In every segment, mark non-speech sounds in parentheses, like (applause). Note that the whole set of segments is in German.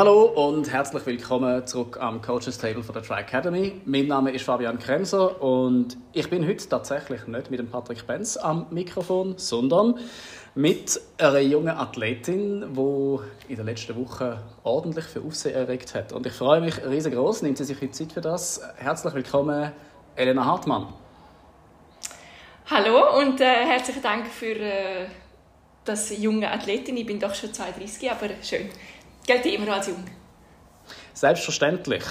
Hallo und herzlich willkommen zurück am Coaches Table von der Tri Academy. Mein Name ist Fabian Kremser und ich bin heute tatsächlich nicht mit dem Patrick Benz am Mikrofon, sondern mit einer jungen Athletin, die in der letzten Woche ordentlich für Aufsehen erregt hat. Und ich freue mich riesengroß, nimmt sie sich heute Zeit für das. Herzlich willkommen, Elena Hartmann. Hallo und äh, herzlichen Dank für äh, das junge Athletin. Ich bin doch schon 32, aber schön gilt immer noch als jung. Selbstverständlich.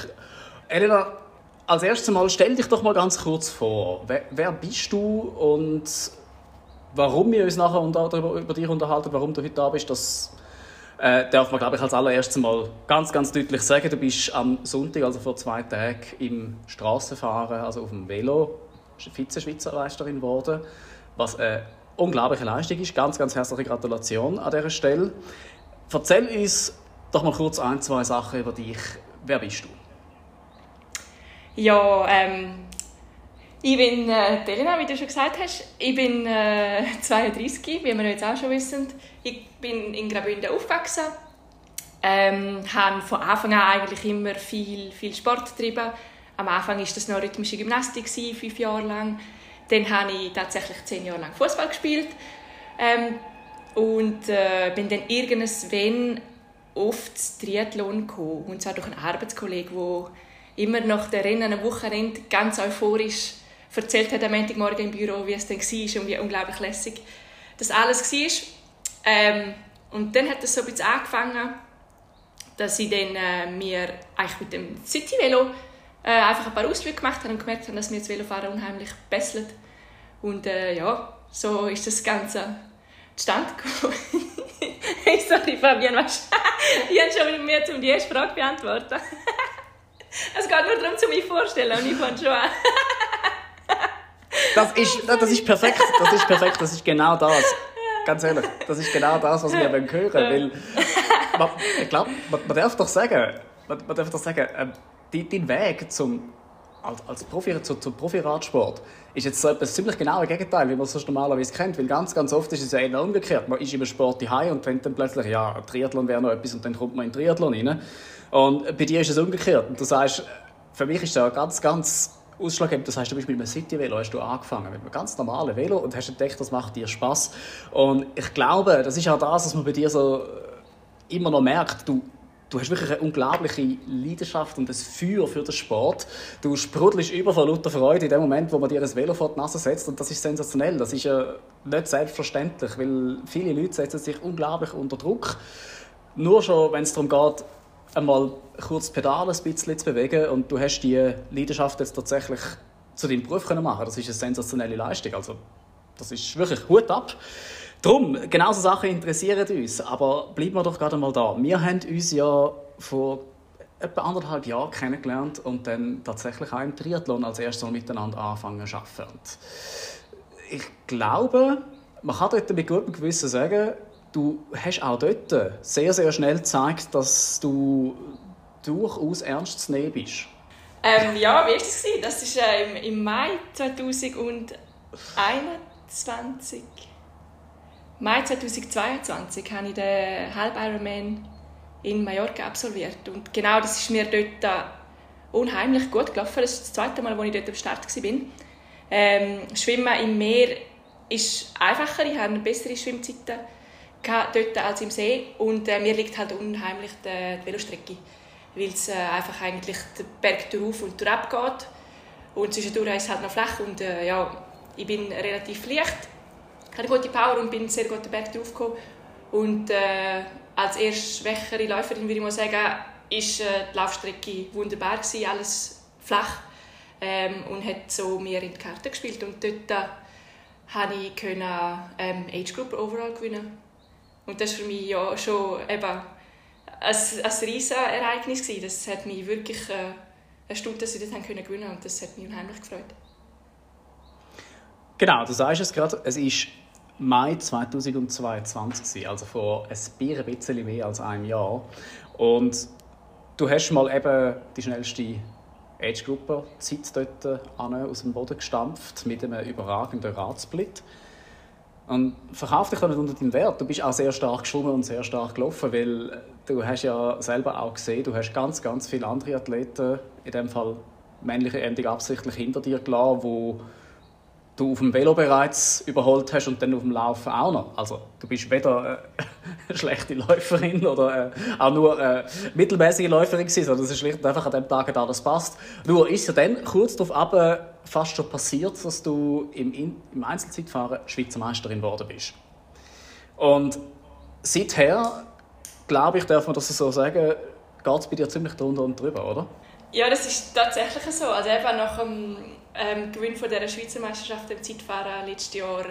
Elena, als erstes Mal stell dich doch mal ganz kurz vor. Wer, wer bist du und warum wir uns nachher darüber, über dich unterhalten, warum du heute da bist, das äh, darf man, glaube ich, als allererstes Mal ganz, ganz deutlich sagen. Du bist am Sonntag, also vor zwei Tagen, im Straßenfahren, also auf dem Velo, Vize-Schweizer Meisterin geworden, was eine unglaubliche Leistung ist. Ganz, ganz herzliche Gratulation an dieser Stelle. Erzähl uns doch mal kurz ein, zwei Sachen über dich. Wer bist du? Ja, ähm, ich bin äh, Elena, wie du schon gesagt hast. Ich bin äh, 32, wie wir jetzt auch schon wissen. Ich bin in Graubünden aufgewachsen. Ähm, habe von Anfang an eigentlich immer viel, viel Sport getrieben. Am Anfang war das noch rhythmische Gymnastik, fünf Jahre lang. Dann habe ich tatsächlich zehn Jahre lang Fußball gespielt. Ähm, und äh, bin dann irgendwann oft das Triathlon gekommen. Und zwar durch einen Arbeitskollegen, der immer nach der Rennen am Wochenende ganz euphorisch erzählt hat am Montagmorgen im Büro, wie es dann war und wie unglaublich lässig das alles war. Ähm, und dann hat es so ein bisschen angefangen, dass ich dann äh, mir eigentlich mit dem City-Velo äh, einfach ein paar Ausflüge gemacht habe und gemerkt habe, dass mir das Velofahren unheimlich besselt. Und äh, ja, so ist das Ganze zustande gekommen. (laughs) hey, sorry Fabian, weißt, (laughs) ich habe schon mehr um die erste Frage beantworten. (laughs) es geht nur darum, zu mich vorstellen und ich fange schon an. Das, ist, das ist perfekt, das ist perfekt, das ist genau das. Ganz ehrlich, das ist genau das, was wir hören wollen. Weil, man, ich glaube, man, man, darf doch sagen, man, man darf doch sagen, äh, dein Weg zum als, als Profi, zu, zum Profiradsport ist jetzt so etwas ziemlich genau das Gegenteil, wie man es sonst normalerweise kennt. Weil ganz, ganz oft ist es ja eher umgekehrt. Man ist im Sport daheim und wenn dann plötzlich, ja, Triathlon wäre noch etwas und dann kommt man in Triathlon rein. Und bei dir ist es umgekehrt. Und du sagst, für mich ist das ganz, ganz ausschlaggebend. Das heißt, du bist mit einem City-Velo hast du angefangen, mit einem ganz normalen Velo und hast entdeckt, das macht dir Spaß. Und ich glaube, das ist auch das, was man bei dir so immer noch merkt. Du Du hast wirklich eine unglaubliche Leidenschaft und ein Feuer für den Sport. Du sprudelst über vor lauter Freude in dem Moment, wo man dir ein Velo vor die Nase setzt. Und das ist sensationell. Das ist ja nicht selbstverständlich, weil viele Leute setzen sich unglaublich unter Druck. Nur schon, wenn es darum geht, einmal kurz die Pedale ein bisschen zu bewegen und du hast die Leidenschaft jetzt tatsächlich zu deinem Beruf machen Das ist eine sensationelle Leistung. Also, das ist wirklich Hut ab. Drum, genau so Sachen interessieren uns. Aber bleiben wir doch gerade mal da. Wir haben uns ja vor etwa anderthalb Jahren kennengelernt und dann tatsächlich auch im Triathlon als erstes Mal miteinander anfangen zu arbeiten. Ich glaube, man kann dort mit gutem Gewissen sagen, du hast auch dort sehr, sehr schnell gezeigt, dass du durchaus ernst zu nehmen bist. Ähm, ja, wie war das? Das war äh, im Mai 2021. Mai 2022 habe ich den Halb Ironman in Mallorca absolviert. Und genau das ist mir dort unheimlich gut gelaufen. Das ist das zweite Mal, als ich dort am Start war. Ähm, Schwimmen im Meer ist einfacher. Ich habe bessere Schwimmzeiten dort als im See. Und äh, mir liegt halt unheimlich die, die Velostrecke. Weil es äh, einfach eigentlich den Berg drauf und drauf geht. Und zwischendurch ist es halt noch flach. Und äh, ja, ich bin relativ leicht hatte gute Power und bin sehr gut den Berg draufgekommen. Und äh, als erst schwächere Läuferin würde ich mal sagen, ist äh, die Laufstrecke wunderbar gewesen, alles flach ähm, und hat so mir in die Karte gespielt und dort äh, habe ich können, ähm, Age Group Overall gewinnen und das war für mich ja schon eben ein, ein riesiges Ereignis gewesen. Das hat mich wirklich äh, erstaunt, dass ich das gewinnen konnte und das hat mich unheimlich gefreut. Genau, du sagst es gerade, es ist Mai 2022, also vor ein bisschen mehr als einem Jahr. Und du hast mal eben die schnellste Age-Grupper-Zeit dort aus dem Boden gestampft mit einem überragenden Radsplit. Und verkauf dich nicht unter deinen Wert. Du bist auch sehr stark geschwommen und sehr stark gelaufen, weil du hast ja selber auch gesehen, du hast ganz, ganz viele andere Athleten, in dem Fall männliche Endung absichtlich hinter dir gelassen, wo du auf dem Velo bereits überholt hast und dann auf dem Laufen auch noch. Also du bist weder äh, eine (laughs) schlechte Läuferin oder äh, auch nur äh, mittelmäßige Läuferin gewesen, sondern es ist schlicht und einfach an dem Tag da das passt. Nur ist ja dann kurz darauf ab, äh, fast schon passiert, dass du im, im Einzelzeitfahren Schweizer Meisterin geworden bist. Und seither, glaube ich, darf man das so sagen, geht es bei dir ziemlich drunter und drüber, oder? Ja, das ist tatsächlich so. Also eben nach dem ähm, Gewinn von dieser Schweizer Meisterschaft im Zeitfahren letztes Jahr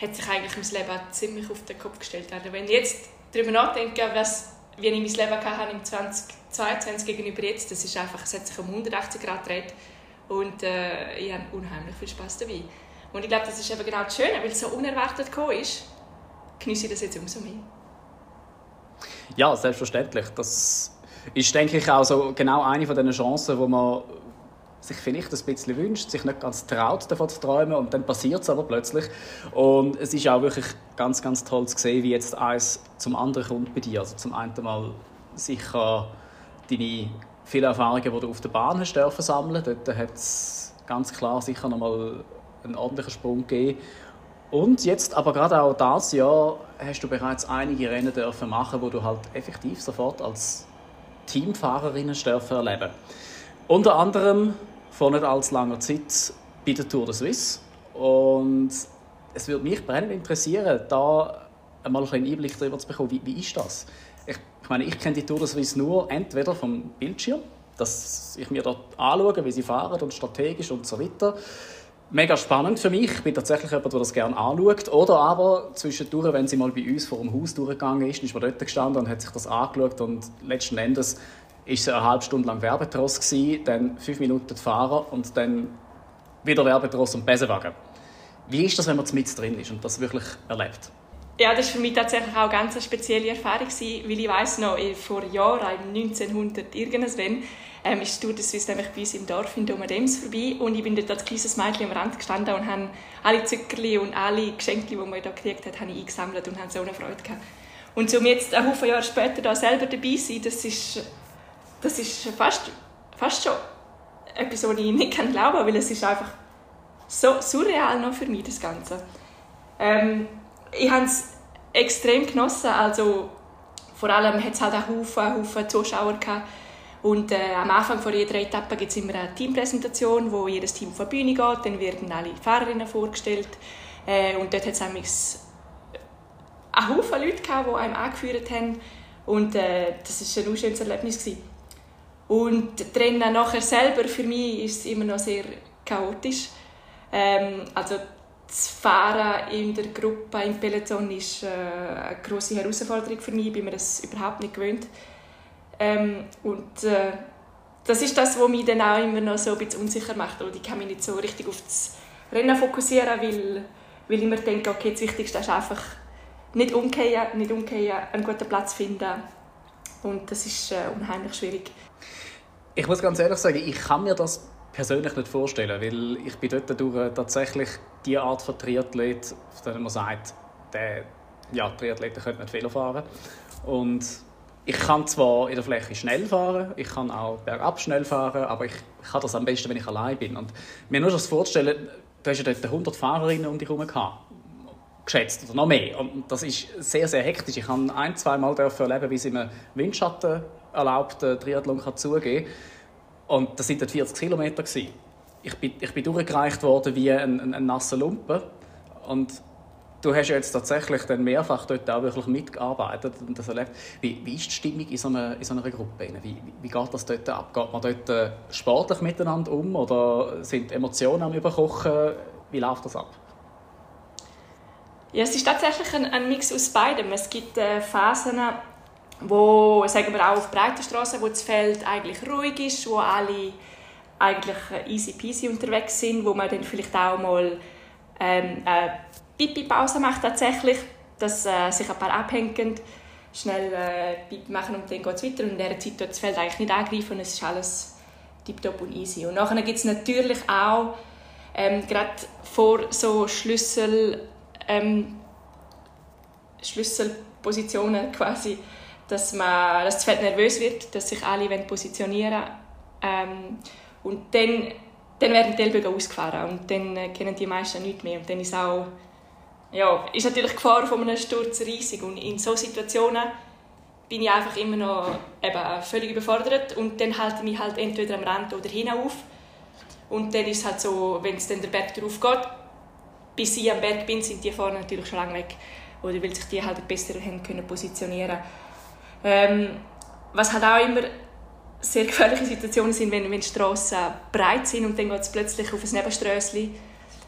hat sich eigentlich mein Leben ziemlich auf den Kopf gestellt. Also wenn ich jetzt darüber nachdenke, was, wie ich mein Leben hatte im 2022 gegenüber jetzt, das ist einfach, es hat sich um 180 Grad gedreht und äh, ich habe unheimlich viel Spaß dabei. Und ich glaube, das ist eben genau das Schöne, weil es so unerwartet gekommen ist, genieße ich das jetzt umso mehr. Ja, selbstverständlich. Das ist, denke ich, auch so genau eine von den Chancen, wo man sich vielleicht ein bisschen wünscht, sich nicht ganz traut, davon zu träumen und dann passiert es aber plötzlich. Und es ist auch wirklich ganz, ganz toll zu sehen, wie jetzt eins zum anderen kommt bei dir. Also zum einen mal sicher deine vielen Erfahrungen, die du auf der Bahn hast dürfen sammeln. Dort hat es ganz klar sicher noch mal einen ordentlichen Sprung gegeben. Und jetzt, aber gerade auch dieses Jahr, hast du bereits einige Rennen dürfen machen, wo du halt effektiv sofort als Teamfahrerin dürfen erleben. Unter anderem vor nicht allzu langer Zeit bei der Tour de Suisse. Und es würde mich brennend interessieren, da einmal einen Einblick darüber zu bekommen, wie, wie ist das? Ich, ich meine, ich kenne die Tour de Suisse nur entweder vom Bildschirm, dass ich mir dort anschaue, wie sie fahren und strategisch und so weiter. Mega spannend für mich. Ich bin tatsächlich jemand, der das gerne anschaut. Oder aber zwischendurch, wenn sie mal bei uns vor dem Haus durchgegangen ist, ist man dort gestanden und hat sich das angeschaut und letzten Endes ist eine halbe Stunde lang Werbetross gewesen, dann fünf Minuten Fahrer und dann wieder Werbetross und Besenwagen. Wie ist das, wenn man mit drin ist und das wirklich erlebt? Ja, das war für mich tatsächlich auch eine ganz spezielle Erfahrung, weil ich weiss noch, vor Jahren, 1900 irgendwann, ähm, ist Tour de nämlich bei uns im Dorf in Domadems vorbei und ich bin dort als kleines Mädchen am Rand gestanden und habe alle Zuckerli und alle Geschenke, die man hier gekriegt hat, habe ich eingesammelt und habe so eine Freude gehabt. Und um jetzt ein Haufen Jahre später da selber dabei zu sein, das ist das ist fast, fast schon etwas, was ich nicht glauben kann, weil es ist einfach so surreal noch für mich, das Ganze. Ähm, ich habe es extrem genossen, also vor allem hat es halt auch Haufen, Haufen Zuschauer gehabt. Und äh, am Anfang von jeder Etappe gibt es immer eine Teampräsentation, wo jedes Team auf die Bühne geht, dann werden alle Fahrerinnen vorgestellt äh, und dort hat es einen Haufen Leute gehabt, die einem angeführt haben und äh, das war ein schönes Erlebnis. Gewesen. Und das Rennen nachher selber für mich ist immer noch sehr chaotisch. Ähm, also das Fahren in der Gruppe, im Peloton, ist äh, eine grosse Herausforderung für mich. Ich bin mir das überhaupt nicht gewöhnt. Ähm, und äh, das ist das, was mich dann auch immer noch so ein bisschen unsicher macht. Und ich kann mich nicht so richtig auf das Rennen fokussieren, weil, weil ich mir denke, okay, das Wichtigste ist einfach nicht umkehren, nicht umkehren, einen guten Platz finden. Und das ist äh, unheimlich schwierig. Ich muss ganz ehrlich sagen, ich kann mir das persönlich nicht vorstellen, weil ich bin dort durch tatsächlich die Art von Triathlet, von der man sagt, der, ja, Triathleten können nicht Fehler fahren. Und ich kann zwar in der Fläche schnell fahren, ich kann auch bergab schnell fahren, aber ich kann das am besten, wenn ich allein bin. Und mir nur das vorzustellen, du hast ja dort 100 Fahrerinnen um dich herum geschätzt oder noch mehr. Und das ist sehr, sehr hektisch. Ich habe ein, zwei Mal erleben, wie es im Windschatten erlaubten Triathlon kann zugehen Und das waren 40 Kilometer. Ich bin, ich bin durchgereicht worden wie ein, ein, ein nasser Lumpen. Und du hast jetzt tatsächlich dann mehrfach dort auch wirklich mitgearbeitet und das erlebt. Wie, wie ist die Stimmung in so einer, in so einer Gruppe? Wie, wie geht das dort ab? Geht man dort äh, sportlich miteinander um oder sind Emotionen am Überkochen? Wie läuft das ab? Ja, es ist tatsächlich ein, ein Mix aus beidem. Es gibt äh, Phasen, wo, sagen wir auch auf breiter Straße, wo das Feld eigentlich ruhig ist, wo alle eigentlich easy peasy unterwegs sind, wo man dann vielleicht auch mal ähm, eine Pipi-Pause macht tatsächlich, dass äh, sich ein paar abhängen, schnell äh, Pipi machen und dann geht es weiter und in dieser Zeit tut das Feld eigentlich nicht angreifen und es ist alles tiptop und easy. Und nachher gibt es natürlich auch, ähm, gerade vor so Schlüssel, ähm, Schlüsselpositionen (laughs) quasi, dass, man, dass das Feld nervös wird, dass sich alle positionieren. Ähm, und dann, dann werden die Ellbogen ausgefahren und dann äh, kennen die meisten nichts mehr. Und dann ist auch, ja, ist natürlich die Gefahr von einem Sturz riesig. Und in solchen Situationen bin ich einfach immer noch eben völlig überfordert und dann halte ich mich halt entweder am Rand oder hinauf. Und dann ist es halt so, wenn es dann der Berg drauf geht, bis ich am Berg bin, sind die vorne natürlich schon lange weg. Oder weil sich die halt besser haben können positionieren ähm, Was halt auch immer sehr gefährliche Situationen sind, wenn, wenn die Strassen breit sind und dann geht es plötzlich auf ein Nebenströssli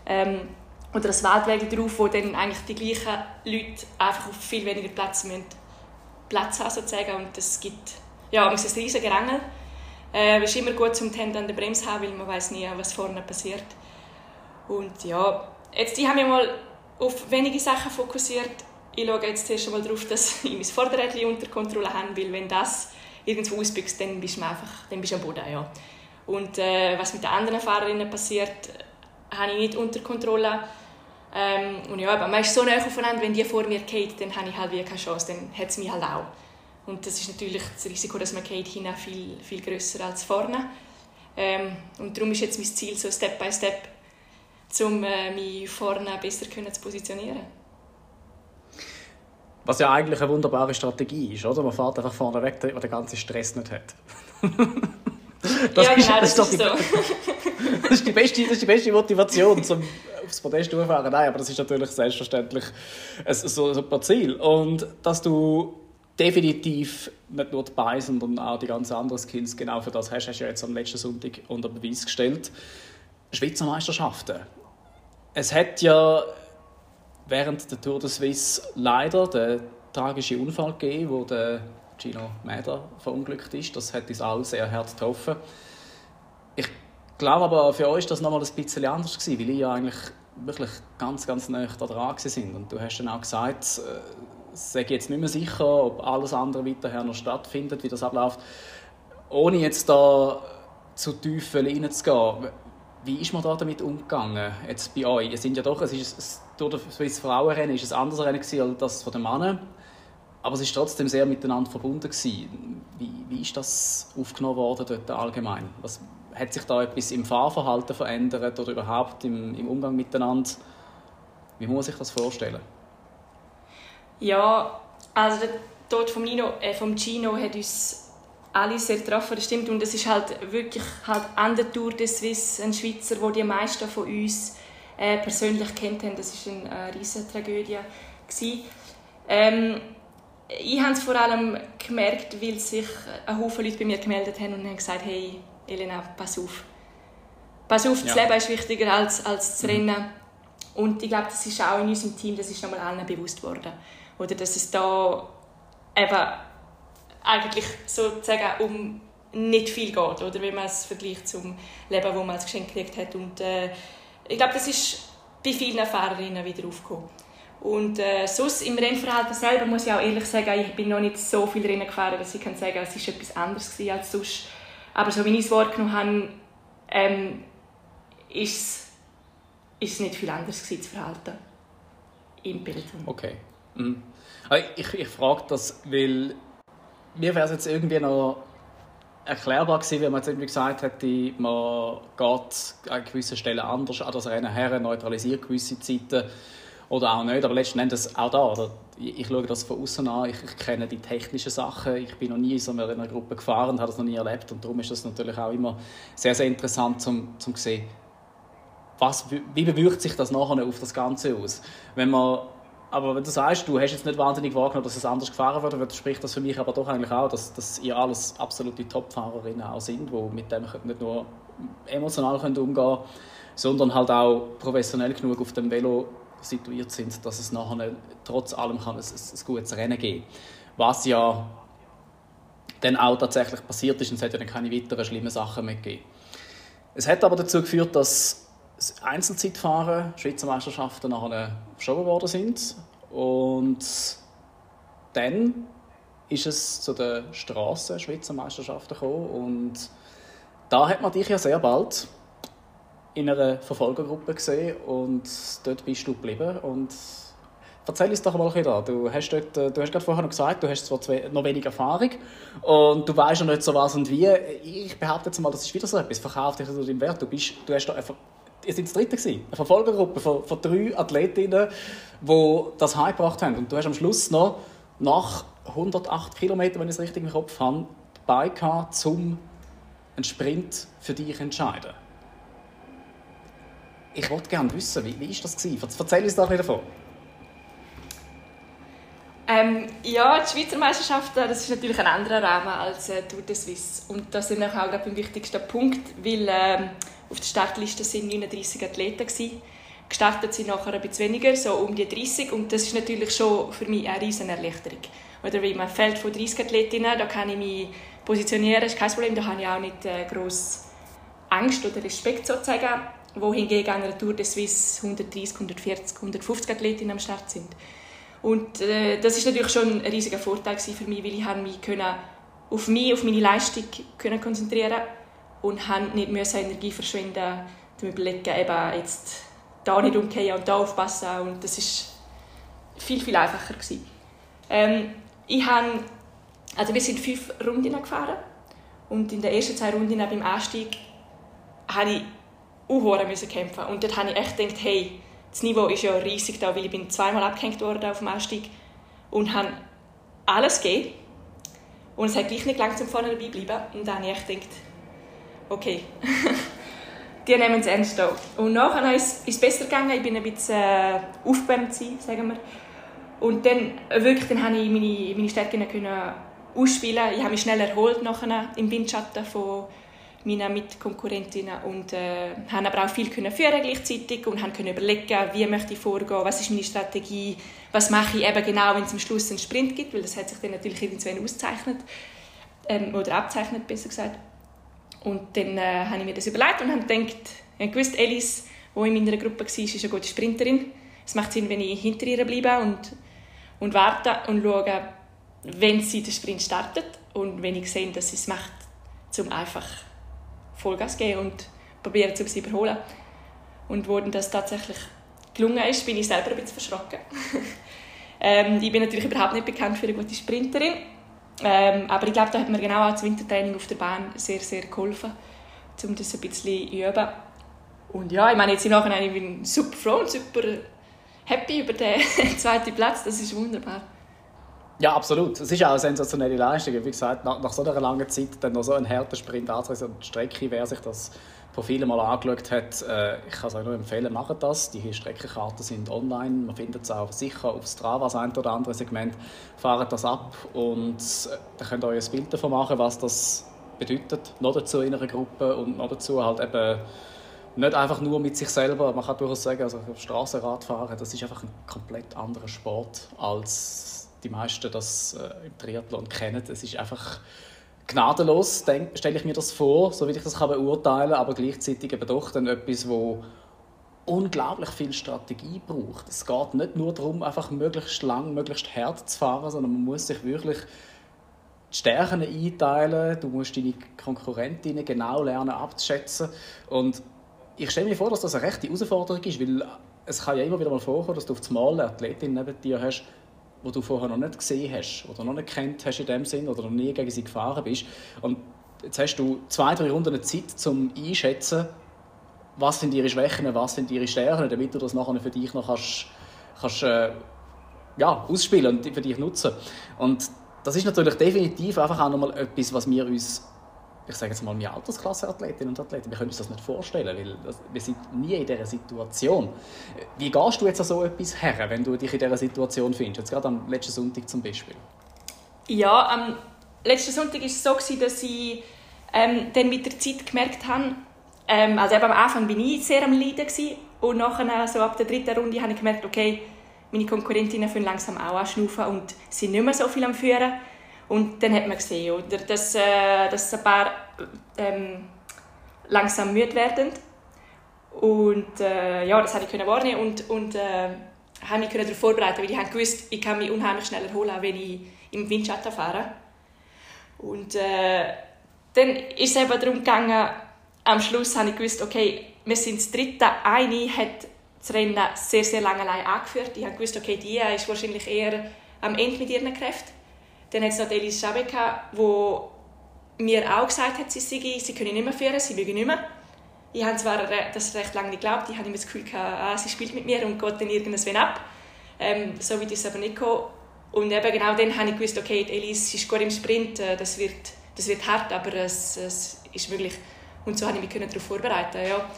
ähm, oder ein Waldweg drauf, wo dann eigentlich die gleichen Leute einfach auf viel weniger Platz müssen Platz haben sozusagen und es gibt ja, es ist ein riesiger Gerangel. Äh, es ist immer gut zum Hände an der Bremse haben, weil man weiß nie, was vorne passiert. Und ja, jetzt die haben wir mal auf wenige Sachen fokussiert. Ich schaue jetzt zuerst einmal darauf, dass (laughs) ich mein Vorderrädchen unter Kontrolle habe, weil wenn das irgendwo ausbüchst, dann bist du einfach dann bist du am Boden. Ja. Und äh, was mit den anderen Fahrerinnen passiert, habe ich nicht unter Kontrolle. Ähm, und ja, man ist so nah aufeinander, wenn die vor mir geht, dann habe ich halt wie keine Chance, dann hat es mich halt auch. Und das ist natürlich das Risiko, dass man geht, hinten viel, viel grösser als vorne. Ähm, und darum ist jetzt mein Ziel so Step by Step, um äh, mich vorne besser zu positionieren. Was ja eigentlich eine wunderbare Strategie ist, oder? Man fährt einfach vorne weg, wo der ganze Stress nicht hat. (laughs) das ja, genau, ist, das, ist, das, ist die, (laughs) das ist die beste, das ist die beste Motivation, um aufs Podest fahren. Nein, aber das ist natürlich selbstverständlich ein, so ein super Ziel. Und dass du definitiv nicht nur die Beine, sondern auch die ganzen anderen Skills genau für das hast, hast du ja jetzt am letzten Sonntag unter Beweis gestellt. Schweizer Meisterschaften. Es hat ja während der Tour de Suisse leider den tragischen Unfall gegeben, wo der Gino Mäder verunglückt ist. Das hat uns alle sehr hart getroffen. Ich glaube aber, für euch war das nochmal ein bisschen anders gewesen, weil ihr ja eigentlich wirklich ganz, ganz nah dran sind. Und du hast dann auch gesagt, äh, sage ich jetzt nicht mehr sicher, ob alles andere weiterher noch stattfindet, wie das abläuft. Ohne jetzt da zu tief reinzugehen, wie ist man da damit umgegangen, jetzt bei euch? Es sind ja doch, es ist, durch das Swiss Frauenrennen ist es ein anderes Rennen als das von den Männern, aber es ist trotzdem sehr miteinander verbunden gewesen. Wie, wie ist das aufgenommen worden dort allgemein? Was, hat sich da etwas im Fahrverhalten verändert oder überhaupt im, im Umgang miteinander? Wie muss man sich das vorstellen? Ja, also der Tod von Nino, äh, vom Gino hat uns alle sehr getroffen, das stimmt. Und es ist halt wirklich halt an der Tour des Swiss ein Schweizer, wo die meisten von uns äh, persönlich kennt haben. Das war eine äh, riesige Tragödie. Ähm, ich habe es vor allem gemerkt, weil sich ein Haufen Leute bei mir gemeldet haben und haben gesagt, hey Elena, pass auf. Pass auf, das ja. Leben ist wichtiger als, als das mhm. Rennen. Mhm. Und ich glaube, das ist auch in unserem Team, das ist nochmal allen bewusst worden. Oder dass es da eben eigentlich sozusagen um nicht viel geht, oder wenn man es vergleicht zum Leben, das man als Geschenk gekriegt hat. Und äh, ich glaube, das ist bei vielen Fahrerinnen wieder aufgekommen. Und äh, sonst im Rennverhalten selber muss ich auch ehrlich sagen, ich bin noch nicht so viel Rennen gefahren, dass ich kann sagen, es ist etwas anderes als sonst. Aber so wie ich es wahrgenommen habe, ähm, ist es nicht viel anders gewesen, das Verhalten im Peloton. Okay. Mhm. Ich, ich frage das, weil mir wäre es jetzt irgendwie noch erklärbar gewesen, wenn man jetzt gesagt hätte, man geht an gewissen Stellen anders an das Rennen her, neutralisiert gewisse Zeiten oder auch nicht. Aber letzten Endes auch da, oder? ich schaue das von außen an, ich, ich, kenne die technischen Sachen, ich bin noch nie in so einer Gruppe gefahren, habe das noch nie erlebt und darum ist das natürlich auch immer sehr, sehr interessant zum, zum sehen, was, wie bewirkt sich das nachher auf das Ganze aus. Wenn man aber wenn du sagst, du hast jetzt nicht wahnsinnig wahrgenommen, dass es anders gefahren wird, spricht das für mich aber doch eigentlich auch, dass, dass ihr alles absolute Top-Fahrerinnen auch sind, die mit dem nicht nur emotional umgehen können, sondern halt auch professionell genug auf dem Velo situiert sind, dass es nachher trotz allem kann ein, ein gutes Rennen geben Was ja dann auch tatsächlich passiert ist und es hat ja dann keine weiteren schlimmen Sachen mehr gegeben. Es hat aber dazu geführt, dass Einzelzeitfahren, Schweizer Meisterschaften nachher verschoben worden sind und dann ist es zu den Straßen Schweizer Meisterschaften gekommen und da hat man dich ja sehr bald in einer Verfolgergruppe gesehen und dort bist du geblieben und Erzähl uns doch mal ein bisschen Du hast, dort, äh, du hast gerade vorher noch gesagt, du hast zwar noch wenig Erfahrung und du weißt noch nicht so was und wie. Ich behaupte jetzt mal, das ist wieder so etwas. Verkauf dich also deinen Wert. Du, bist, du hast da eine, ihr seid das dritte gewesen, eine Verfolgergruppe von, von drei Athletinnen, die das heimgebracht haben. Und du hast am Schluss noch nach 108 Kilometern, wenn ich es richtig im Kopf habe, dabei gehabt, um einen Sprint für dich zu entscheiden. Ich wollte gerne wissen, wie, wie ist das gewesen? Erzähl uns doch ein davon. Ähm, ja, die Schweizer Meisterschaften, das ist natürlich ein anderer Rahmen als äh, Tour de Suisse. Und das ist auch gerade beim wichtigsten Punkt, weil ähm, auf der Startliste sind 39 Athleten gewesen. Gestartet sind nachher ein bisschen weniger, so um die 30. Und das ist natürlich schon für mich eine riesen Erleichterung. Oder wie man Feld von 30 Athletinnen, da kann ich mich positionieren, ist kein Problem. Da habe ich auch nicht äh, groß Angst oder Respekt sozusagen, wohingegen an einer Tour de Suisse 130, 140, 150 Athletinnen am Start sind. Und äh, das ist natürlich schon ein riesiger Vorteil für mich, weil ich mich auf mich, auf meine Leistung konzentrieren und habe nicht müssen Energie verschwenden, um überlegen, eben jetzt da nicht umgehen und da aufpassen und das ist viel viel einfacher gewesen. Ähm, ich habe, also wir sind fünf Runden gefahren und in den ersten zwei Runden beim Anstieg habe ich auch kämpfen und dort habe ich echt gedacht, hey das Niveau ist ja riesig da, weil ich bin zweimal abgehängt worden auf dem Anstieg und habe alles gegeben. Und es hat gleich nicht lange zum vorne dabei bleiben. Und dann habe ich gedacht, okay, (laughs) die nehmen es ernst da. Und nachher ist es besser gegangen, ich bin ein bisschen äh, aufgewärmt sagen wir. Und dann, äh, wirklich, dann konnte ich meine, meine Stärken können ausspielen. Ich habe mich schnell erholt nachher im Windschatten von meinen Mitkonkurrentinnen und äh, haben aber auch viel können führen gleichzeitig und haben können überlegen, wie möchte ich vorgehen, was ist meine Strategie, was mache ich eben genau, wenn es am Schluss einen Sprint gibt, weil das hat sich dann natürlich irgendwann auszeichnet ähm, oder abzeichnet, besser gesagt. Und dann äh, habe ich mir das überlegt und habe gedacht, ich gewusst, Alice, die in meiner Gruppe war, ist eine gute Sprinterin. Es macht Sinn, wenn ich hinter ihr bleibe und, und warte und schaue, wenn sie den Sprint startet und wenn ich sehe, dass sie es macht, zum einfach Vollgas geben und probieren, zu sie überholen. Und wo das tatsächlich gelungen ist, bin ich selber ein bisschen verschrocken. (laughs) ähm, ich bin natürlich überhaupt nicht bekannt für eine gute Sprinterin. Ähm, aber ich glaube, da hat mir genau auch das Wintertraining auf der Bahn sehr, sehr geholfen, um das ein bisschen zu üben. Und ja, ich meine, jetzt im Nachhinein ich super froh und super happy über den (laughs) zweiten Platz. Das ist wunderbar. Ja, absolut. Es ist auch eine sensationelle Leistung. Wie gesagt, nach, nach so einer langen Zeit dann noch so einen harten Sprint anzusetzen. Die Strecke, wer sich das Profil mal angeschaut hat, äh, ich kann es euch nur empfehlen, macht das. Die Streckenkarten sind online. Man findet es auch sicher auf Strava, das ein oder andere Segment. Fahrt das ab und äh, dann könnt ihr euch ein Bild davon machen, was das bedeutet. Noch dazu in einer Gruppe und noch dazu halt eben nicht einfach nur mit sich selber. Man kann durchaus sagen, also Straßenradfahren, das ist einfach ein komplett anderer Sport als die meisten das äh, im Triathlon kennen. Es ist einfach gnadenlos, stelle ich mir das vor, so wie ich das kann beurteilen kann, aber gleichzeitig eben doch dann etwas, wo unglaublich viel Strategie braucht. Es geht nicht nur darum, einfach möglichst lang, möglichst hart zu fahren, sondern man muss sich wirklich die Stärken einteilen, du musst deine Konkurrentinnen genau lernen abzuschätzen und ich stelle mir vor, dass das eine rechte Herausforderung ist, weil es kann ja immer wieder mal vorkommen, dass du auf einmal eine Athletin neben dir hast, wo du vorher noch nicht gesehen hast oder noch nicht kennt hast in dem Sinn oder noch nie gegen sie gefahren bist. Und jetzt hast du zwei, drei Runden Zeit, um einschätzen, was sind ihre Schwächen, was sind ihre Stärken, damit du das nachher für dich noch kannst, kannst, äh, ja, ausspielen und für dich nutzen. Und das ist natürlich definitiv einfach auch nochmal etwas, was wir uns ich sage jetzt mal, meine Altersklasse-Athletinnen und Athleten, wir können uns das nicht vorstellen, weil wir sind nie in dieser Situation. Wie gehst du jetzt an so etwas her, wenn du dich in dieser Situation findest? Jetzt gerade am letzten Sonntag zum Beispiel. Ja, am letzten Sonntag war es so, dass ich ähm, dann mit der Zeit gemerkt habe, ähm, also eben am Anfang war ich sehr am Leiden gewesen, und nachher, so ab der dritten Runde, habe ich gemerkt, okay, meine Konkurrentinnen fangen langsam auch an schnaufen und sind nicht mehr so viel am Führen. Und dann hat man gesehen, oder, dass, äh, dass ein paar ähm, langsam müde werden. Und äh, ja, das konnte ich wahrnehmen und, und äh, habe mich darauf vorbereiten, weil ich wusste, ich kann mich unheimlich schnell erholen, wenn ich im Windschatten fahre. Und äh, dann ist es eben darum gegangen, am Schluss habe ich gewusst, okay, wir sind das dritte. Eine hat das Rennen sehr, sehr lange allein angeführt. Ich habe gewusst, okay, die ist wahrscheinlich eher am Ende mit ihren Kräften. Dann hat es noch Elise Schabe die mir auch gesagt hat, sie, sei, sie können nicht mehr führen, sie mögen nicht mehr. Ich habe zwar das recht lange nicht geglaubt, ich habe immer das Gefühl, gehabt, ah, sie spielt mit mir und geht dann irgendwann ab. Ähm, so ist es aber nicht gekommen. Und eben genau dann habe ich gewusst, okay, Elise ist gut im Sprint, äh, das wird, das wird hart, aber es, es ist möglich. Und so konnte ich mich darauf vorbereiten. Ja.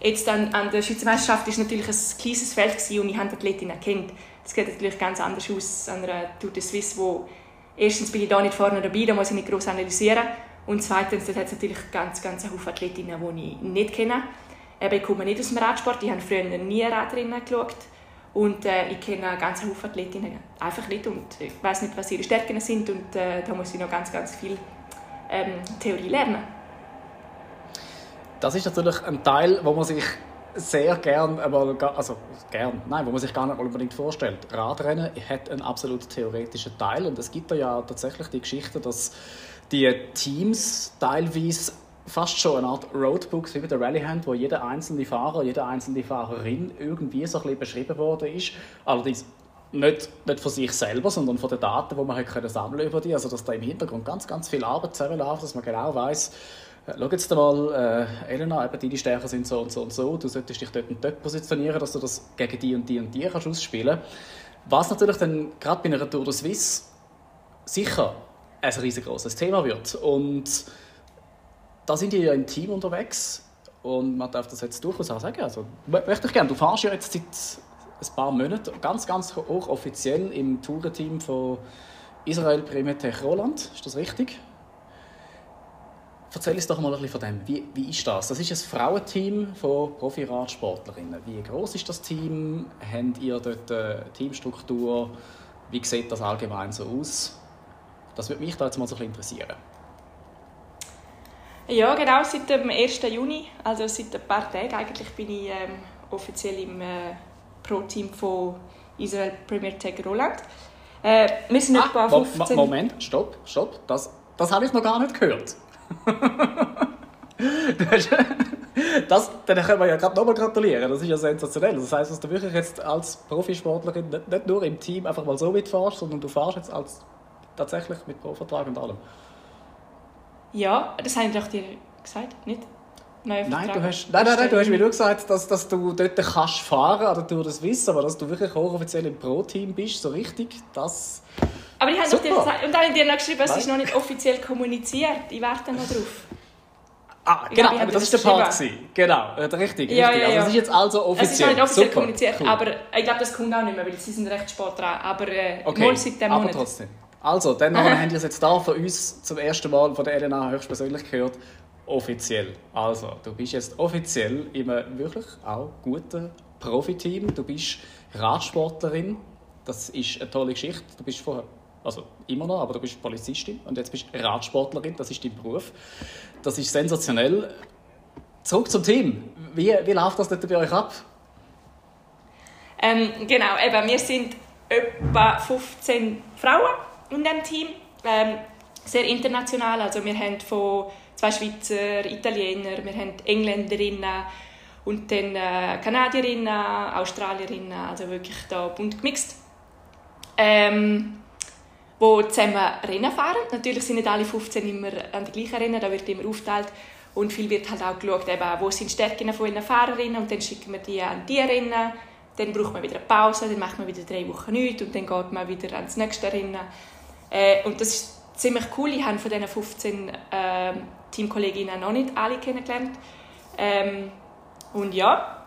Jetzt dann an der Schweizer Meisterschaft war natürlich ein kleines Feld und ich habe die Athletin erkannt. Das geht natürlich ganz anders aus an einer Tour de Suisse, wo erstens bin ich da nicht vorne dabei, da muss ich nicht groß analysieren. Und zweitens, dort hat es natürlich ganz, ganz viele Athletinnen, die ich nicht kenne. ich komme nicht aus dem Radsport, ich habe früher nie Radrennen geschaut. Und äh, ich kenne ganz viele Athletinnen einfach nicht und ich weiß nicht, was ihre Stärken sind und äh, da muss ich noch ganz, ganz viel ähm, Theorie lernen. Das ist natürlich ein Teil, wo man sich sehr gern, aber also gern, nein, wo man sich gar nicht unbedingt vorstellt. Radrennen hat einen absolut theoretischen Teil und es gibt ja tatsächlich die Geschichte, dass die Teams teilweise fast schon eine Art Roadbook wie bei der Rallye haben, wo jeder einzelne Fahrer, jede einzelne Fahrerin irgendwie so ein bisschen beschrieben worden ist. Allerdings nicht, nicht von sich selber, sondern von den Daten, die man halt können sammeln über die. Also dass da im Hintergrund ganz, ganz viel Arbeit zusammenläuft, dass man genau weiß, äh, schau jetzt mal, äh, Elena, eben deine Stärken sind so und so und so, du solltest dich dort und dort positionieren, dass du das gegen die und die und die kannst ausspielen Was natürlich dann gerade bei einer Tour de Suisse sicher ein riesengroßes Thema wird. Und da sind die ja im Team unterwegs und man darf das jetzt durchaus auch sagen. Also, möchte ich gerne. Du fährst ja jetzt seit ein paar Monaten ganz, ganz hochoffiziell im Tourenteam von Israel Primetech Roland. Ist das richtig? Erzähl uns doch mal ein bisschen von dem. Wie, wie ist das? Das ist ein Frauenteam von Profi-Radsportlerinnen. Wie groß ist das Team? Habt ihr dort eine Teamstruktur? Wie sieht das allgemein so aus? Das würde mich da jetzt mal so ein bisschen interessieren. Ja, genau, seit dem 1. Juni, also seit ein paar Tagen eigentlich, bin ich ähm, offiziell im äh, Pro-Team von Israel Premier Tech Roland. Äh, wir sind ah, etwa 15... Moment, stopp, stopp, das, das habe ich noch gar nicht gehört. Das, dann können wir ja gerade nochmal gratulieren. Das ist ja sensationell. Das heißt, dass du wirklich jetzt als Profisportlerin nicht, nicht nur im Team einfach mal so mitfährst, sondern du fährst jetzt als tatsächlich mit Pro-Vertrag und allem. Ja, das habe ich doch dir gesagt, nicht? Nein, du hast, nein, nein, nein, du hast mir nur gesagt, dass, dass du dort kannst fahren oder du das wissen, aber dass du wirklich hochoffiziell im Pro-Team bist, so richtig, das... Aber ich habe doch dir gesagt, und dann habe ich dir noch geschrieben, es ist noch nicht offiziell kommuniziert, ich warte noch drauf. Ah, genau, glaube, das war der Part. Genau, äh, richtig, ja, richtig. Ja, ja. Also das ist jetzt also offiziell. Es ist noch nicht offiziell Super. kommuniziert, cool. aber ich glaube, das kommt auch nicht mehr, weil sie sind recht spät dran. Aber äh, okay. mal seit dem aber Monat. trotzdem. Also, dann haben wir (laughs) es jetzt da von uns zum ersten Mal von der Elena höchstpersönlich gehört. Offiziell. Also, du bist jetzt offiziell in einem wirklich auch guten Profiteam. Du bist Radsportlerin. Das ist eine tolle Geschichte. Du bist vorher, also immer noch, aber du bist Polizistin und jetzt bist du Radsportlerin. Das ist dein Beruf. Das ist sensationell. Zurück zum Team. Wie, wie läuft das dort bei euch ab? Ähm, genau, eben, wir sind etwa 15 Frauen in diesem Team. Ähm, sehr international. Also wir haben von zwei Schweizer, Italiener, wir haben Engländerinnen und dann äh, Kanadierinnen, Australierinnen, also wirklich da bunt gemixt. Ähm, wo zusammen Rennen fahren. Natürlich sind nicht alle 15 immer an die gleichen Rennen, da wird immer aufteilt. Und viel wird halt auch geschaut, eben, wo sind die Stärken von ihren Fahrerinnen und dann schicken wir die an die Rennen. Dann braucht man wieder eine Pause, dann macht man wieder drei Wochen nichts und dann geht man wieder ans nächste Rennen. Äh, und das ist ziemlich cool. Ich habe von diesen 15 äh, Teamkolleginnen noch nicht alle kennengelernt. Ähm, und ja,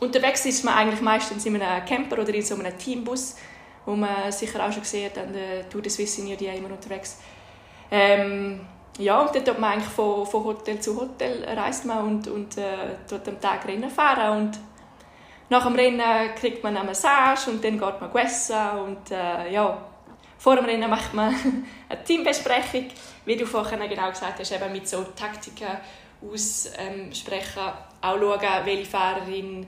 unterwegs ist man eigentlich meistens in einem Camper oder in so einem Teambus, wo man sicher auch schon gesehen hat, an der Tour de Suisse sind ja die immer unterwegs. Ähm, ja, und dann tut man eigentlich von, von Hotel zu Hotel reist man und, und äh, dort am Tag Rennen fahren und nach dem Rennen kriegt man eine Massage und dann geht man essen und äh, ja, vor dem Rennen macht man (laughs) eine Teambesprechung, wie du vorhin genau gesagt hast, eben mit so Taktiken aussprechen, auch schauen, welche Fahrerin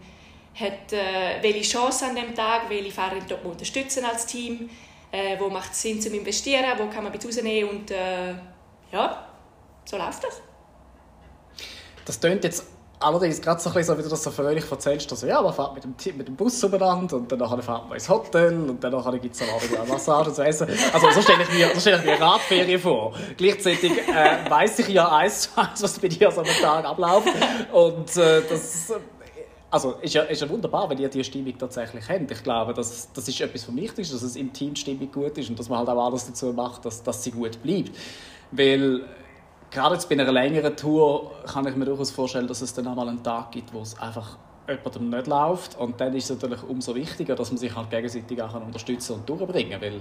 hat äh, welche Chance an dem Tag, welche Fahrerin dort unterstützen als Team, äh, wo macht es Sinn zum investieren, wo kann man etwas rausnehmen und äh, ja, so läuft das. das tönt jetzt allerdings gerade so ein bisschen so, wie du das so fröhlich erzählst, also ja, man fährt mit dem, mit dem Bus umeinander und dann fährt man ins Hotel und dann gibt es dann wieder eine Massage zu essen. Also so stelle ich mir, so stelle ich mir eine Radferie vor. Gleichzeitig äh, weiss ich ja eins zu eins, was bei dir so am Tag abläuft und äh, das also ist ja, ist ja wunderbar, wenn ihr diese Stimmung tatsächlich habt. Ich glaube, das, das ist etwas vom Wichtigsten, dass es im Team Stimmung gut ist und dass man halt auch alles dazu macht, dass, dass sie gut bleibt. Weil gerade jetzt bei einer längeren Tour kann ich mir durchaus vorstellen, dass es dann einmal einen Tag gibt, wo es einfach jemandem nicht läuft. Und dann ist es natürlich umso wichtiger, dass man sich halt gegenseitig auch unterstützen und durchbringen kann. Weil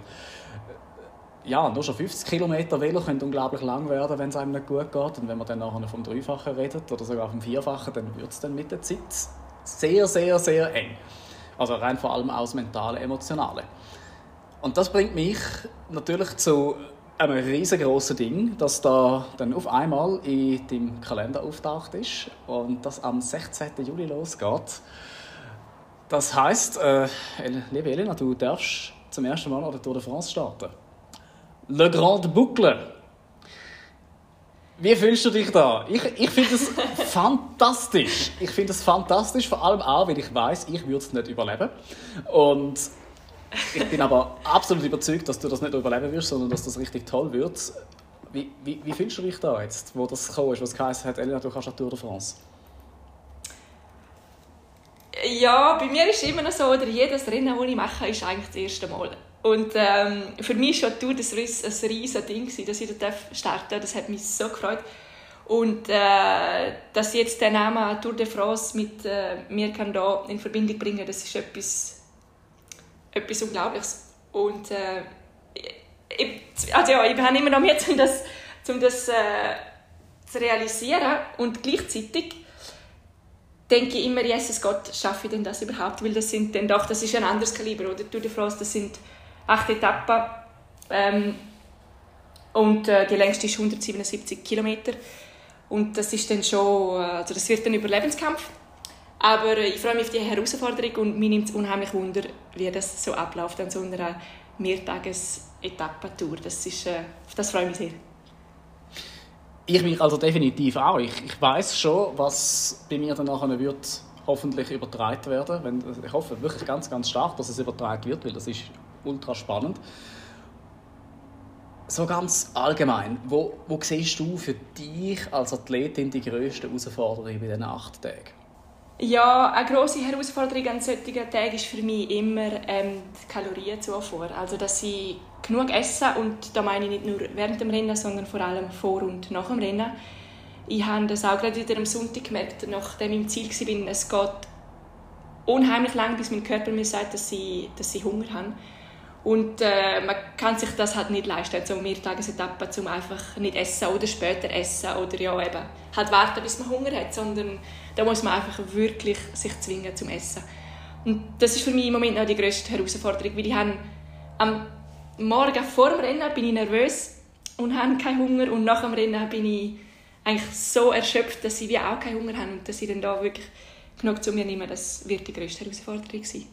ja, nur schon 50 Kilometer Velo können unglaublich lang werden, wenn es einem nicht gut geht. Und wenn man dann nachher vom Dreifachen redet oder sogar vom Vierfachen, dann wird es dann mit der Zeit sehr, sehr, sehr eng. Also rein vor allem aus mentale, emotionale. Und das bringt mich natürlich zu einem riesengroßen Ding, das da dann auf einmal in deinem Kalender auftaucht ist und das am 16. Juli losgeht. Das heißt, äh, liebe Elena, du darfst zum ersten Mal an der Tour de France starten. Le Grand Boucle. Wie fühlst du dich da? Ich, ich finde es fantastisch. Ich finde es fantastisch, vor allem auch, weil ich weiß, ich würde es nicht überleben. Und ich bin aber absolut überzeugt, dass du das nicht überleben wirst, sondern dass das richtig toll wird. Wie, wie, wie fühlst du dich da jetzt, wo das gekommen ist, was geheißen hat, Elena, du kannst Tour de France? Ja, bei mir ist es immer noch so, oder jedes Rennen, das ich mache, ist eigentlich das erste Mal. Und ähm, für mich war Tour des Riss ein riesiges Ding, dass ich da starten darf. Das hat mich so gefreut. Und äh, dass jetzt den Namen Tour de France mit äh, mir kann da in Verbindung bringen das ist etwas, etwas Unglaubliches. Und äh, ich, also ja, ich habe immer noch Mühe, (laughs) um das, um das äh, zu realisieren. Und gleichzeitig denke ich immer, Jesus Gott, schaffe ich denn das überhaupt? Weil das sind dann doch, das ist ein anderes Kaliber, oder? Tour de France, das sind acht Etappen. Ähm, und äh, die längste ist 177 Kilometer. Und das ist dann schon, äh, also das wird ein Überlebenskampf. Aber äh, ich freue mich auf die Herausforderung und mir nimmt es unheimlich Wunder, wie das so abläuft an so einer Mehrtages-Etappentour. Das, äh, das freue mich sehr. Ich mich also definitiv auch. Ich, ich weiß schon, was bei mir dann nachher wird hoffentlich übertragen werden. Wenn, ich hoffe wirklich ganz, ganz stark, dass es übertragen wird, weil das ist ultra spannend. So ganz allgemein, wo, wo siehst du für dich als Athletin die grössten Herausforderungen bei diesen acht Tagen? Ja, eine grosse Herausforderung an solchen Tagen ist für mich immer ähm, die Kalorienzufuhr. Also, dass ich genug esse und da meine ich nicht nur während dem Rennen, sondern vor allem vor und nach dem Rennen. Ich habe das auch gerade wieder am Sonntag gemerkt, nachdem ich im Ziel war, es geht unheimlich lang, bis mein Körper mir sagt, dass ich, dass ich Hunger habe. Und äh, man kann sich das halt nicht leisten, so Mehrtagesetappen, um einfach nicht essen oder später essen oder ja eben halt warten, bis man Hunger hat, sondern da muss man einfach wirklich sich zwingen zum Essen. Und das ist für mich im Moment noch die grösste Herausforderung, weil ich habe am Morgen vor dem Rennen bin ich nervös und habe keinen Hunger und nach dem Rennen bin ich eigentlich so erschöpft, dass ich wie auch keinen Hunger habe und dass ich dann da wirklich genug zu mir nehme, das wird die grösste Herausforderung sein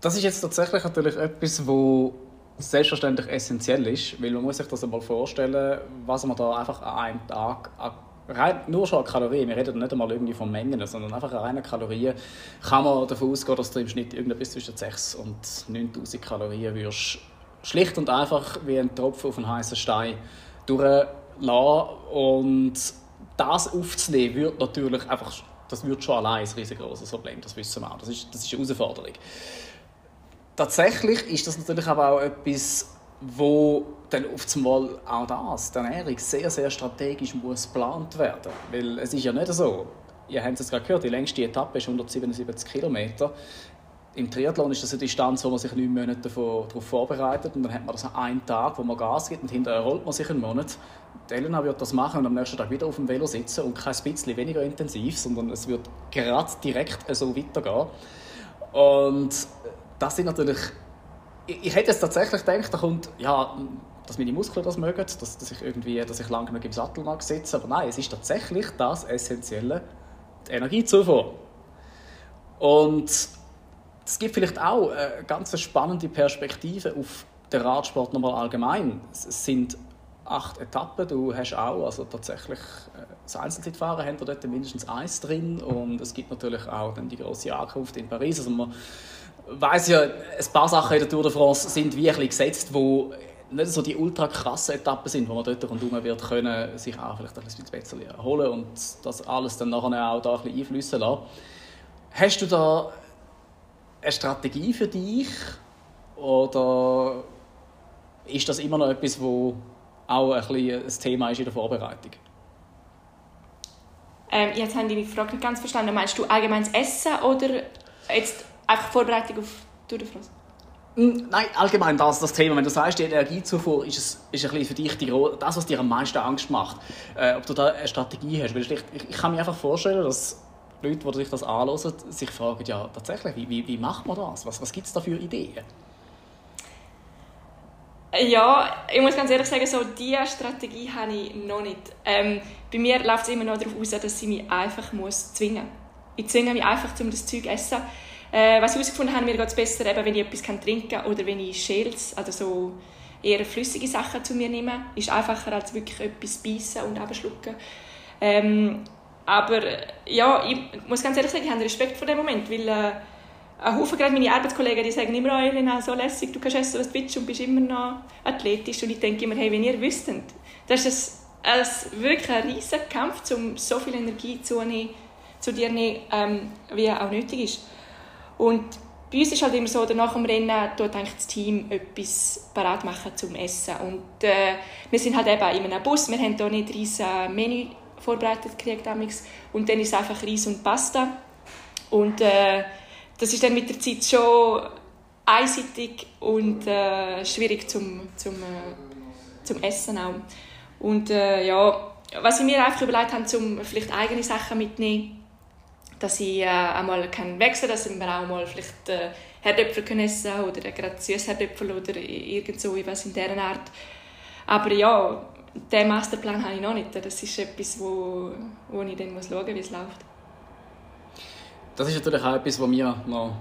das ist jetzt tatsächlich natürlich etwas, wo selbstverständlich essentiell ist, weil man muss sich das einmal vorstellen, was man da einfach an einem Tag rein, nur schon an Kalorien, wir reden nicht einmal irgendwie von Mengen, sondern einfach an reinen Kalorien, kann man davon ausgehen, dass du im Schnitt irgendetwas zwischen 6 und 9000 Kalorien wirst schlicht und einfach wie ein Tropfen auf einen heißen Stein durchlassen und das aufzunehmen wird natürlich einfach, das wird schon allein ein riesengroßes Problem, das wissen wir auch, das ist, das ist eine Herausforderung. Tatsächlich ist das natürlich aber auch etwas, wo dann auf einmal auch das, die Ernährung, sehr, sehr strategisch muss geplant werden. Weil es ist ja nicht so, ihr habt es gerade gehört, die längste Etappe ist 177 Kilometer. Im Triathlon ist das eine Distanz, wo man sich neun Monate darauf vorbereitet und dann hat man das an Tag, wo man Gas gibt und hinterher rollt man sich einen Monat. Die Elena wird das machen und am nächsten Tag wieder auf dem Velo sitzen und kein bisschen weniger intensiv, sondern es wird gerade direkt so weitergehen. Und das sind natürlich. Ich, ich hätte jetzt tatsächlich gedacht, da kommt, ja, dass meine Muskeln das mögen, dass, dass ich irgendwie, dass ich lange im Sattel mag sitzen. Aber nein, es ist tatsächlich das Essentielle, die Energiezufuhr. Und es gibt vielleicht auch eine ganz spannende Perspektive auf den Radsport nochmal allgemein. Es sind acht Etappen, du hast auch also tatsächlich das Einzelzeitfahren haben wir dort mindestens eins drin und es gibt natürlich auch dann die große Ankunft in Paris. Also man weiß ja, ein paar Sachen in der Tour de France sind wie ein gesetzt, wo nicht so die ultra krassen Etappen sind, wo man dort rundherum wird können, sich auch vielleicht ein bisschen erholen und das alles dann nachher auch da ein bisschen einflüssen lassen. Hast du da eine Strategie für dich oder ist das immer noch etwas, wo auch ein, bisschen ein Thema ist in der Vorbereitung? Ähm, jetzt habe ich die Frage nicht ganz verstanden. Meinst du allgemeines Essen oder jetzt einfach Vorbereitung auf Tour de France? Hm, nein, allgemein das, das Thema. Wenn du sagst, die Energiezufuhr ist, es, ist ein bisschen für dich die, das, was dir am meisten Angst macht. Äh, ob du da eine Strategie hast. Weil ich, ich, kann mir einfach vorstellen, dass Leute, die sich das anhören, sich fragen, ja, tatsächlich, wie, wie, wie macht man das? Was, was gibt es da für Ideen? Ja, ich muss ganz ehrlich sagen, so diese Strategie habe ich noch nicht. Ähm, bei mir läuft es immer noch darauf aus, dass ich mich einfach muss zwingen muss. Ich zwinge mich einfach, um das Zeug zu essen. Äh, was ich herausgefunden habe, mir geht es besser, eben, wenn ich etwas trinken kann oder wenn ich Schäls, also so eher flüssige Sachen zu mir nehme. Ist einfacher, als wirklich etwas beißen und abschlucken. Ähm, aber ja, ich muss ganz ehrlich sagen, ich habe Respekt vor dem Moment, weil äh, ein Haufen gerade meine Arbeitskollegen, die sagen immer, oh, Elena, so lässig, du kannst essen, was du willst und bist immer noch athletisch. Und ich denke immer, hey, wenn ihr wüsstet, das ist ein, ein, wirklich ein riesiger Kampf, um so viel Energie zu, zu dir nehmen, ähm, wie auch nötig ist. Und bei uns ist halt immer so, nach dem Rennen tut eigentlich das Team etwas parat machen zum Essen. Und äh, wir sind halt eben in einem Bus, wir haben hier nicht riesen Menü vorbereitet gekriegt. Und dann ist es einfach Reis und Pasta. Und äh, das ist dann mit der Zeit schon einseitig und äh, schwierig zum, zum, äh, zum Essen auch. Und äh, ja, was ich mir einfach überlegt habe, um vielleicht eigene Sachen mitzunehmen, dass ich äh, einmal kann wechseln dass wir auch mal vielleicht äh, Herdöpfel können essen oder gerade Süßherdöpfel oder irgend so etwas in dieser Art. Aber ja, den Masterplan habe ich noch nicht. Das ist etwas, wo, wo ich dann muss schauen muss, wie es läuft. Das ist natürlich auch etwas, wo wir noch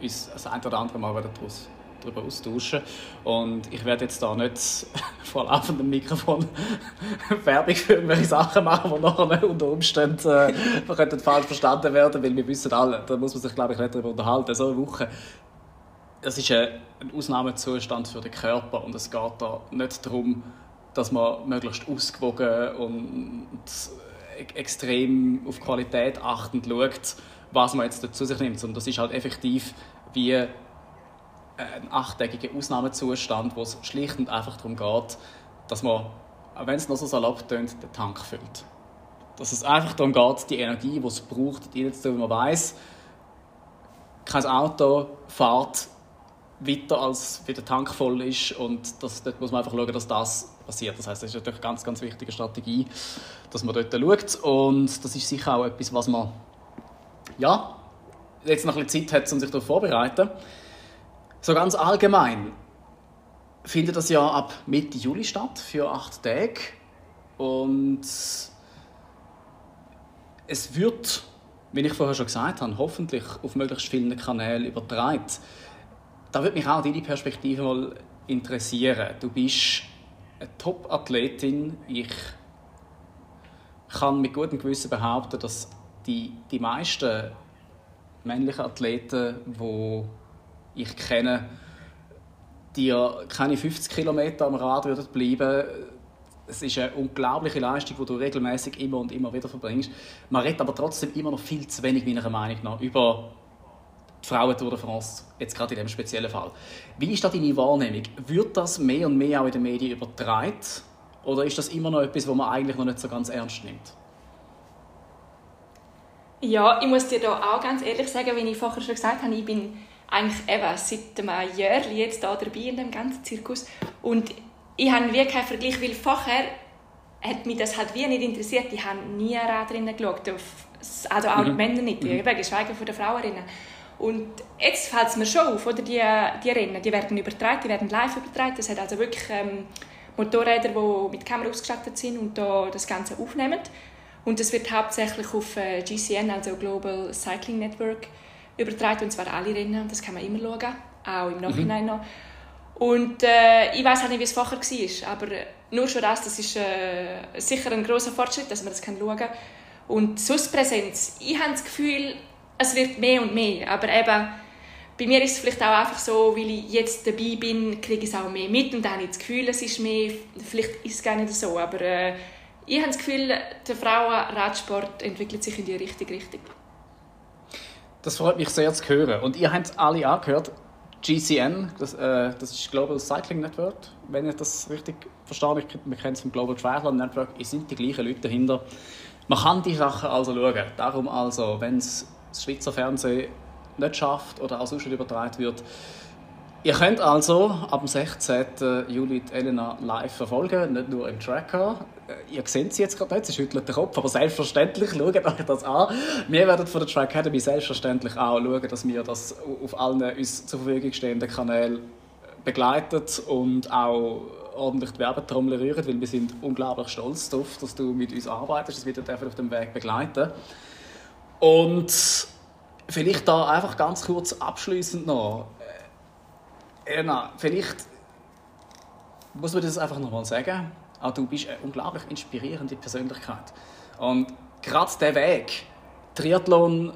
uns das ein oder andere Mal daraus darüber austauschen. Und ich werde jetzt da nicht (laughs) vor laufendem Mikrofon (laughs) Werbung für irgendwelche Sachen machen, die nachher unter Umständen äh, falsch verstanden werden, weil wir wissen alle, da muss man sich glaube ich nicht darüber unterhalten. So eine Woche, das ist ein Ausnahmezustand für den Körper und es geht da nicht darum, dass man möglichst ausgewogen und extrem auf Qualität achtend schaut, was man jetzt dazu sich nimmt. Und das ist halt effektiv wie ein achttägiger Ausnahmezustand, wo es schlicht und einfach darum geht, dass man, wenn es noch so salopp tönt, den Tank füllt. Dass es einfach darum geht, die Energie, die es braucht, reinzutun, man weiß, kein Auto fährt weiter, als wie der Tank voll ist und das, dort muss man einfach schauen, dass das passiert. Das heißt, das ist natürlich eine ganz, ganz wichtige Strategie, dass man dort schaut und das ist sicher auch etwas, was man ja, jetzt noch ein bisschen Zeit hat, um sich darauf vorzubereiten. So ganz allgemein findet das ja ab Mitte Juli statt, für acht Tage. Und es wird, wie ich vorher schon gesagt habe, hoffentlich auf möglichst vielen Kanälen übertragen. Da würde mich auch deine Perspektive mal interessieren. Du bist eine Top-Athletin. Ich kann mit gutem Gewissen behaupten, dass die, die meisten männlichen Athleten, die ich kenne, ja keine 50 Kilometer am Rad würden bleiben es ist eine unglaubliche Leistung, die du regelmäßig immer und immer wieder verbringst. Man redet aber trotzdem immer noch viel zu wenig, meiner Meinung nach, über die Frauen Tour de France, jetzt gerade in diesem speziellen Fall. Wie ist da deine Wahrnehmung? Wird das mehr und mehr auch in den Medien übertragen? Oder ist das immer noch etwas, was man eigentlich noch nicht so ganz ernst nimmt? Ja, ich muss dir da auch ganz ehrlich sagen, wie ich vorher schon gesagt habe, ich bin eigentlich eben seit einem Jahr jetzt da dabei in dem ganzen Zirkus und ich habe wie keinen Vergleich, weil vorher hat mich das halt wie nicht interessiert. Ich habe nie Radrennen geschaut, also auch mhm. Männer nicht, mhm. geschweige von den Frauenrennen. Und jetzt fällt es mir schon auf, oder die, die Rennen, die werden übertragen, die werden live übertragen. Das hat also wirklich ähm, Motorräder, die mit Kamera ausgestattet sind und da das Ganze aufnehmen. Und es wird hauptsächlich auf äh, GCN, also Global Cycling Network, übertragen, und zwar alle Rennen. Das kann man immer schauen, auch im Nachhinein mhm. noch. Und äh, ich weiß auch nicht, wie es vorher war, aber nur schon das, das ist äh, sicher ein großer Fortschritt, dass man das kann schauen kann. Und sonst Präsenz, ich habe das Gefühl, es wird mehr und mehr, aber eben, bei mir ist es vielleicht auch einfach so, weil ich jetzt dabei bin, kriege ich es auch mehr mit und dann habe ich das Gefühl, es ist mehr, vielleicht ist es gar nicht so, aber äh, ich habe das Gefühl, der Frauenradsport entwickelt sich in die richtige Richtung. Das freut mich sehr zu hören. Und ihr habt es alle angehört. GCN, das, äh, das ist Global Cycling Network, wenn ich das richtig verstehe. Wir kennen es vom Global Triathlon Network. Es sind die gleichen Leute dahinter. Man kann die Sachen also schauen. Darum also, wenn es das Schweizer Fernsehen nicht schafft oder auch sonst übertragen wird, Ihr könnt also ab dem 16. Juli die Elena live verfolgen, nicht nur im Tracker. Äh, ihr seht sie jetzt gerade nicht, sie schüttelt den Kopf, aber selbstverständlich (laughs) schaut euch das an. Wir werden von der Track Academy selbstverständlich auch schauen, dass wir das auf allen uns zur Verfügung stehenden Kanälen begleitet und auch ordentlich die Werbetrommel rühren, weil wir sind unglaublich stolz darauf, dass du mit uns arbeitest, dass wir dich auf dem Weg begleiten. Und vielleicht da einfach ganz kurz abschließend noch Elena, vielleicht muss man das einfach nochmal sagen. Auch du bist eine unglaublich inspirierende Persönlichkeit. Und gerade der Weg, Triathlon,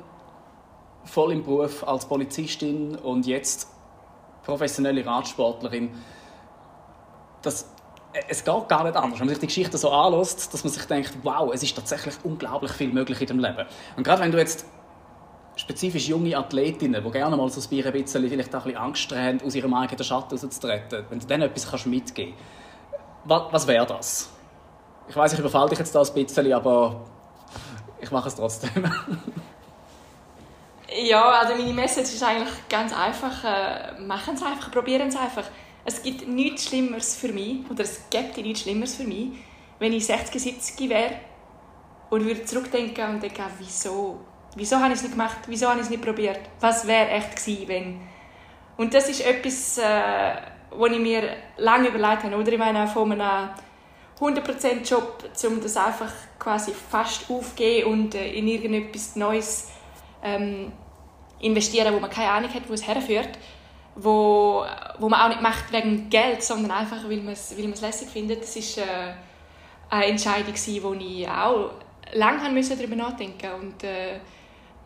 voll im Beruf als Polizistin und jetzt professionelle Radsportlerin, das, es geht gar nicht anders. Wenn man sich die Geschichte so anlässt, dass man sich denkt, wow, es ist tatsächlich unglaublich viel möglich in dem Leben. Und gerade wenn du jetzt spezifisch junge Athletinnen, die gerne mal so ein bisschen, vielleicht auch ein bisschen Angst haben, aus ihrem eigenen Schatten rauszutreten, wenn du denen etwas kannst mitgeben kannst, was, wäre das? Ich weiß, ich überfalle dich jetzt da ein bisschen, aber ich mache es trotzdem. (laughs) ja, also meine Message ist eigentlich ganz einfach. Äh, machen es einfach, probieren es einfach. Es gibt nichts Schlimmeres für mich, oder es gibt nichts Schlimmeres für mich, wenn ich 60, 70 wäre und würde zurückdenken und denken, wieso Wieso habe ich es nicht gemacht? Wieso habe ich es nicht probiert? Was wäre echt gewesen, wenn... Und das ist etwas, äh, was ich mir lange überlegt habe. Oder ich meine, von einem 100%-Job, um das einfach quasi fast aufgeben und äh, in irgendetwas Neues ähm, investieren, wo man keine Ahnung hat, wo es herführt, wo, wo man auch nicht macht wegen Geld, sondern einfach, weil man es, weil lässig findet. Das ist äh, eine Entscheidung, wo ich auch lange darüber nachdenken musste. Und, äh,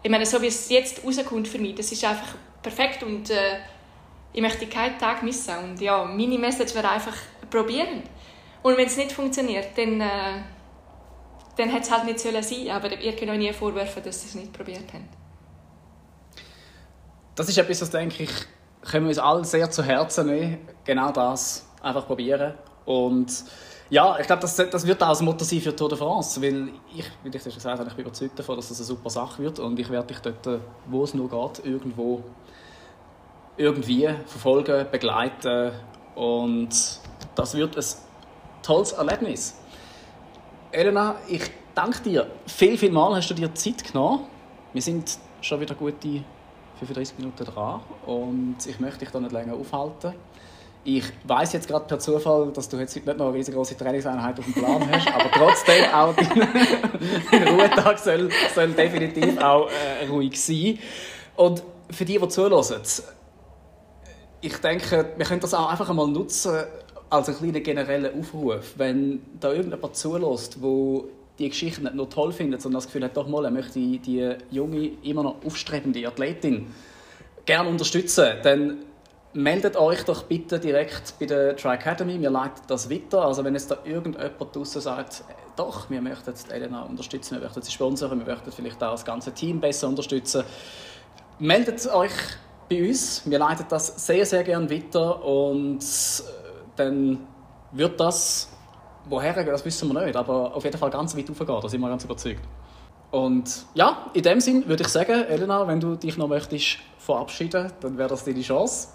ich meine, so wie es jetzt rauskommt für mich, das ist einfach perfekt und äh, ich möchte keinen Tag missen. Und ja, meine Message wäre einfach, probieren. Und wenn es nicht funktioniert, dann, äh, dann hätte es halt nicht sollen sein aber ihr könnt euch nie vorwerfen, dass sie es nicht probiert haben. Das ist etwas, das denke ich, können wir uns alle sehr zu Herzen nehmen. Genau das, einfach probieren. Und ja, ich glaube, das, das wird auch das Motto sein für Tour de France, weil ich, wie ich schon gesagt habe, ich bin überzeugt davon, dass das eine super Sache wird und ich werde dich dort, wo es nur geht, irgendwo irgendwie verfolgen, begleiten und das wird ein tolles Erlebnis. Elena, ich danke dir. Viel, viel mal hast du dir Zeit genommen. Wir sind schon wieder gute 35 Minuten dran und ich möchte dich da nicht länger aufhalten. Ich weiß jetzt gerade per Zufall, dass du jetzt nicht noch eine riesengroße Trainingseinheit auf dem Plan hast, aber trotzdem auch dein, (laughs) dein Ruhetag soll, soll definitiv auch äh, ruhig sein. Und für die, die zuhören, ich denke, wir können das auch einfach einmal nutzen als einen kleinen generellen Aufruf. Wenn da irgendjemand zulässt, wo die Geschichte nicht nur toll findet, sondern das Gefühl hat, doch mal, er möchte die junge, immer noch aufstrebende Athletin gerne unterstützen, dann meldet euch doch bitte direkt bei der Tri Academy. Wir leiten das weiter. Also wenn jetzt da irgendjemand draußen sagt, doch, wir möchten Elena unterstützen, wir möchten sie sponsern, wir möchten vielleicht auch das ganze Team besser unterstützen, meldet euch bei uns. Wir leiten das sehr, sehr gerne weiter und äh, dann wird das, woher das wissen wir nicht, aber auf jeden Fall ganz weit aufgehen, da sind wir ganz überzeugt. Und ja, in dem Sinn würde ich sagen, Elena, wenn du dich noch möchtest verabschieden, dann wäre das deine Chance.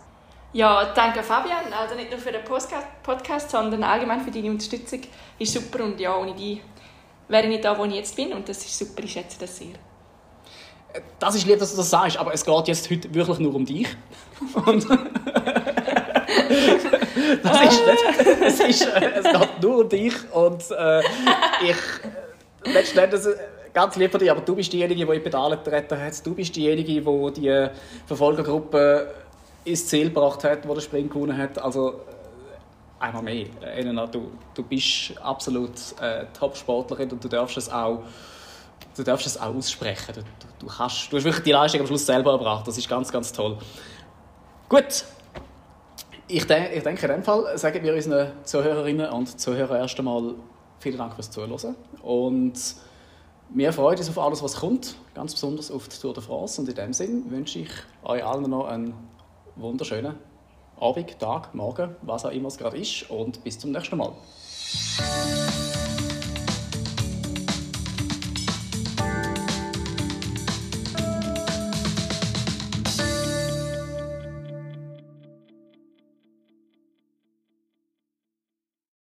Ja, danke Fabian, also nicht nur für den Podcast, sondern allgemein für deine Unterstützung. Ist super und ja, ohne die wäre ich nicht da, wo ich jetzt bin und das ist super, ich schätze das sehr. Das ist lieb, dass du das sagst, aber es geht jetzt heute wirklich nur um dich. Und (laughs) das ist nicht, es, ist, es geht nur um dich und äh, ich, letzten Endes, ganz lieb von dir, aber du bist diejenige, die in Pedale getreten hat, du bist diejenige, die die Verfolgergruppe ins Ziel gebracht hat, wo der Sprint gewonnen hat. Also äh, einmal mehr. Elena, du, du bist absolut äh, Top-Sportlerin und du darfst es auch du darfst es auch aussprechen. Du, du, du, kannst, du hast wirklich die Leistung am Schluss selber erbracht. Das ist ganz, ganz toll. Gut. Ich, de ich denke, in dem Fall sagen wir unseren Zuhörerinnen und Zuhörern erst einmal vielen Dank fürs Zuhören. Und wir freuen uns auf alles, was kommt, ganz besonders auf die Tour de France. Und in dem Sinn wünsche ich euch allen noch einen wunderschönen Abend, Tag, Morgen, was auch immer es gerade ist. Und bis zum nächsten Mal.